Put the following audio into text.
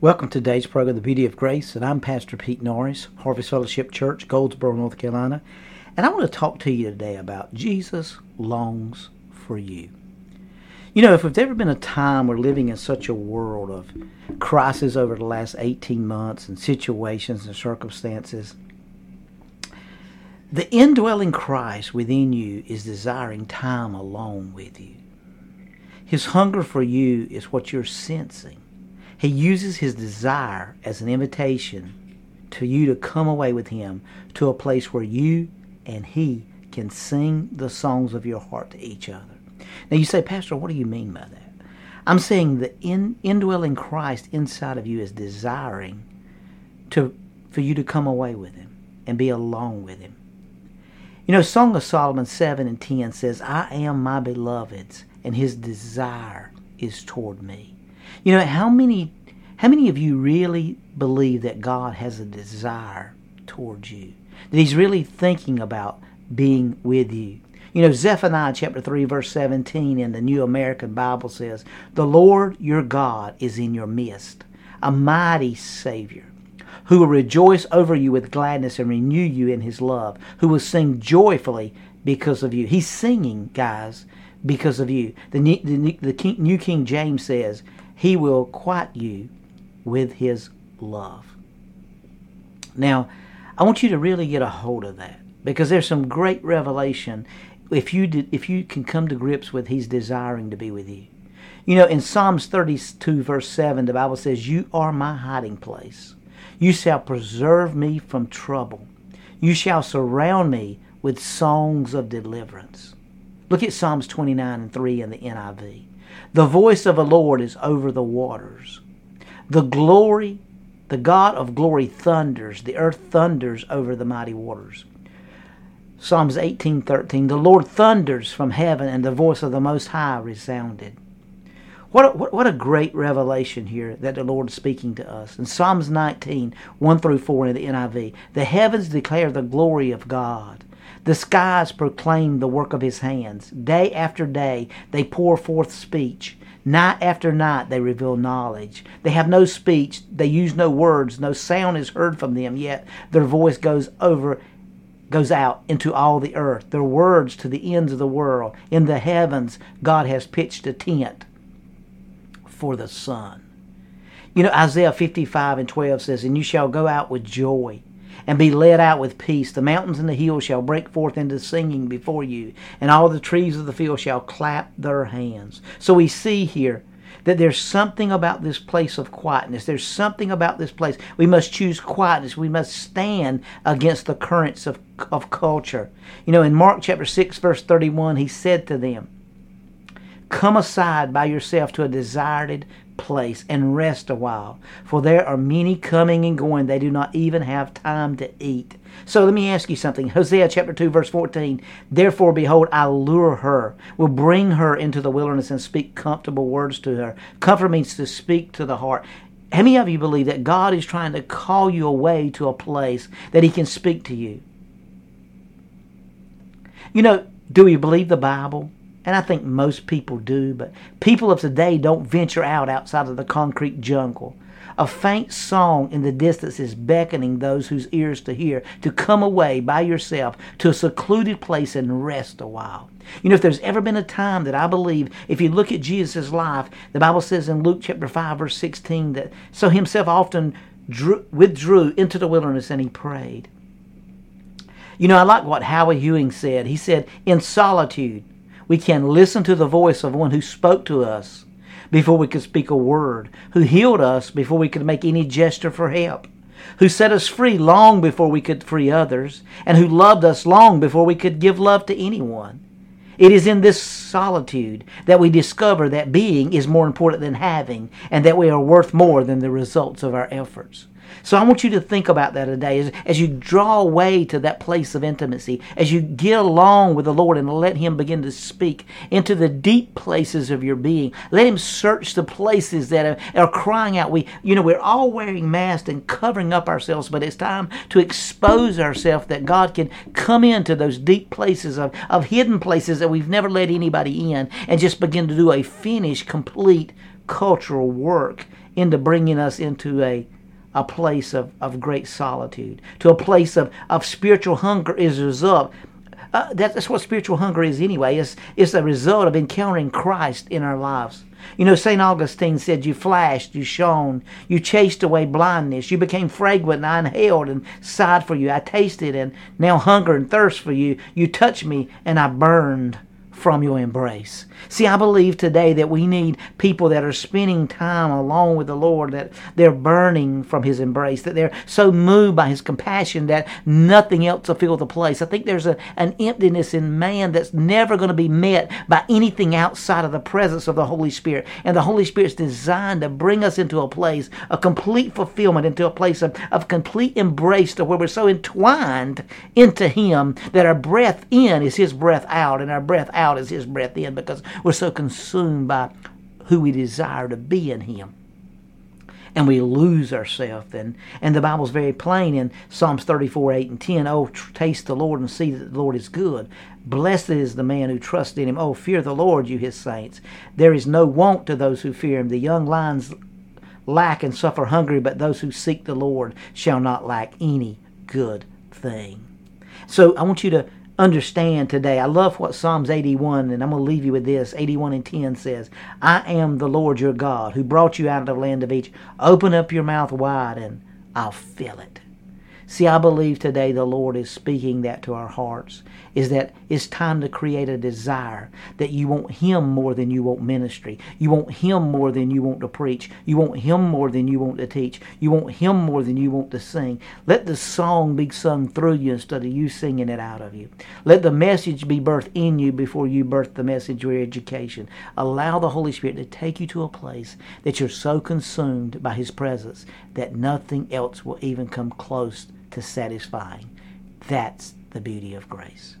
Welcome to today's program, The Beauty of Grace, and I'm Pastor Pete Norris, Harvest Fellowship Church, Goldsboro, North Carolina. And I want to talk to you today about Jesus longs for you. You know, if there's ever been a time we're living in such a world of crisis over the last 18 months and situations and circumstances, the indwelling Christ within you is desiring time alone with you. His hunger for you is what you're sensing. He uses his desire as an invitation to you to come away with him to a place where you and he can sing the songs of your heart to each other. Now you say, Pastor, what do you mean by that? I'm saying the in, indwelling Christ inside of you is desiring to for you to come away with him and be alone with him. You know, Song of Solomon 7 and 10 says, I am my beloved's, and his desire is toward me. You know, how many how many of you really believe that God has a desire towards you? That he's really thinking about being with you? You know, Zephaniah chapter 3 verse 17 in the New American Bible says, "The Lord your God is in your midst, a mighty savior." Who will rejoice over you with gladness and renew you in his love, who will sing joyfully because of you. He's singing, guys, because of you. The, the, the King, New King James says, he will quiet you with His love. Now, I want you to really get a hold of that because there's some great revelation if you did, if you can come to grips with He's desiring to be with you. You know, in Psalms 32, verse 7, the Bible says, You are my hiding place. You shall preserve me from trouble. You shall surround me with songs of deliverance. Look at Psalms 29 and 3 in the NIV. The voice of the Lord is over the waters. The glory, the God of glory thunders. The earth thunders over the mighty waters. Psalms 18:13 The Lord thunders from heaven and the voice of the most high resounded. What a, what, what a great revelation here that the Lord is speaking to us. In Psalms 19, 1 through 4 in the NIV, the heavens declare the glory of God. The skies proclaim the work of his hands. Day after day they pour forth speech. Night after night they reveal knowledge. They have no speech, they use no words, no sound is heard from them, yet their voice goes over goes out into all the earth. Their words to the ends of the world. In the heavens God has pitched a tent for the sun. You know, Isaiah 55 and 12 says, And you shall go out with joy and be led out with peace. The mountains and the hills shall break forth into singing before you, and all the trees of the field shall clap their hands. So we see here that there's something about this place of quietness. There's something about this place. We must choose quietness. We must stand against the currents of, of culture. You know, in Mark chapter 6, verse 31, he said to them, Come aside by yourself to a deserted place and rest a while, for there are many coming and going. They do not even have time to eat. So let me ask you something. Hosea chapter 2, verse 14. Therefore, behold, I lure her, will bring her into the wilderness and speak comfortable words to her. Comfort means to speak to the heart. How many of you believe that God is trying to call you away to a place that He can speak to you? You know, do we believe the Bible? And I think most people do, but people of today don't venture out outside of the concrete jungle. A faint song in the distance is beckoning those whose ears to hear to come away by yourself to a secluded place and rest a while. You know, if there's ever been a time that I believe, if you look at Jesus' life, the Bible says in Luke chapter 5, verse 16, that so himself often drew, withdrew into the wilderness and he prayed. You know, I like what Henri Nouwen said. He said, In solitude, we can listen to the voice of one who spoke to us before we could speak a word, who healed us before we could make any gesture for help, who set us free long before we could free others, and who loved us long before we could give love to anyone. It is in this solitude that we discover that being is more important than having, and that we are worth more than the results of our efforts. So I want you to think about that today as, as you draw away to that place of intimacy, as you get along with the Lord and let Him begin to speak into the deep places of your being. Let Him search the places that are, are crying out. We, you know, we're all wearing masks and covering up ourselves, but it's time to expose ourselves that God can come into those deep places of, of hidden places that we've never let anybody in and just begin to do a finished, complete cultural work into bringing us into a a place of, of great solitude, to a place of, of spiritual hunger is a result. Uh, that's what spiritual hunger is anyway. It's, it's a result of encountering Christ in our lives. You know, St. Augustine said, You flashed, you shone, you chased away blindness, you became fragrant, and I inhaled and sighed for you. I tasted and now hunger and thirst for you. You touched me, and I burned from your embrace. See, I believe today that we need people that are spending time alone with the Lord, that they're burning from His embrace, that they're so moved by His compassion that nothing else will fill the place. I think there's a, an emptiness in man that's never going to be met by anything outside of the presence of the Holy Spirit. And the Holy Spirit's designed to bring us into a place, a complete fulfillment, into a place of, of complete embrace to where we're so entwined into Him that our breath in is His breath out, and our breath out out as his breath in because we're so consumed by who we desire to be in him and we lose ourselves. And, and the Bible's very plain in Psalms 34, 8 and 10. Oh, taste the Lord and see that the Lord is good. Blessed is the man who trusts in him. Oh, fear the Lord, you his saints. There is no want to those who fear him. The young lions lack and suffer hunger, but those who seek the Lord shall not lack any good thing. So I want you to understand today. I love what Psalms 81, and I'm going to leave you with this. 81 and 10 says, I am the Lord your God who brought you out of the land of Egypt. Open up your mouth wide, and I'll fill it. See, I believe today the Lord is speaking that to our hearts is that it's time to create a desire that you want Him more than you want ministry. You want Him more than you want to preach. You want Him more than you want to teach. You want Him more than you want to sing. Let the song be sung through you instead of you singing it out of you. Let the message be birthed in you before you birth the message or education. Allow the Holy Spirit to take you to a place that you're so consumed by His presence that nothing else will even come close to satisfying. That's the beauty of grace.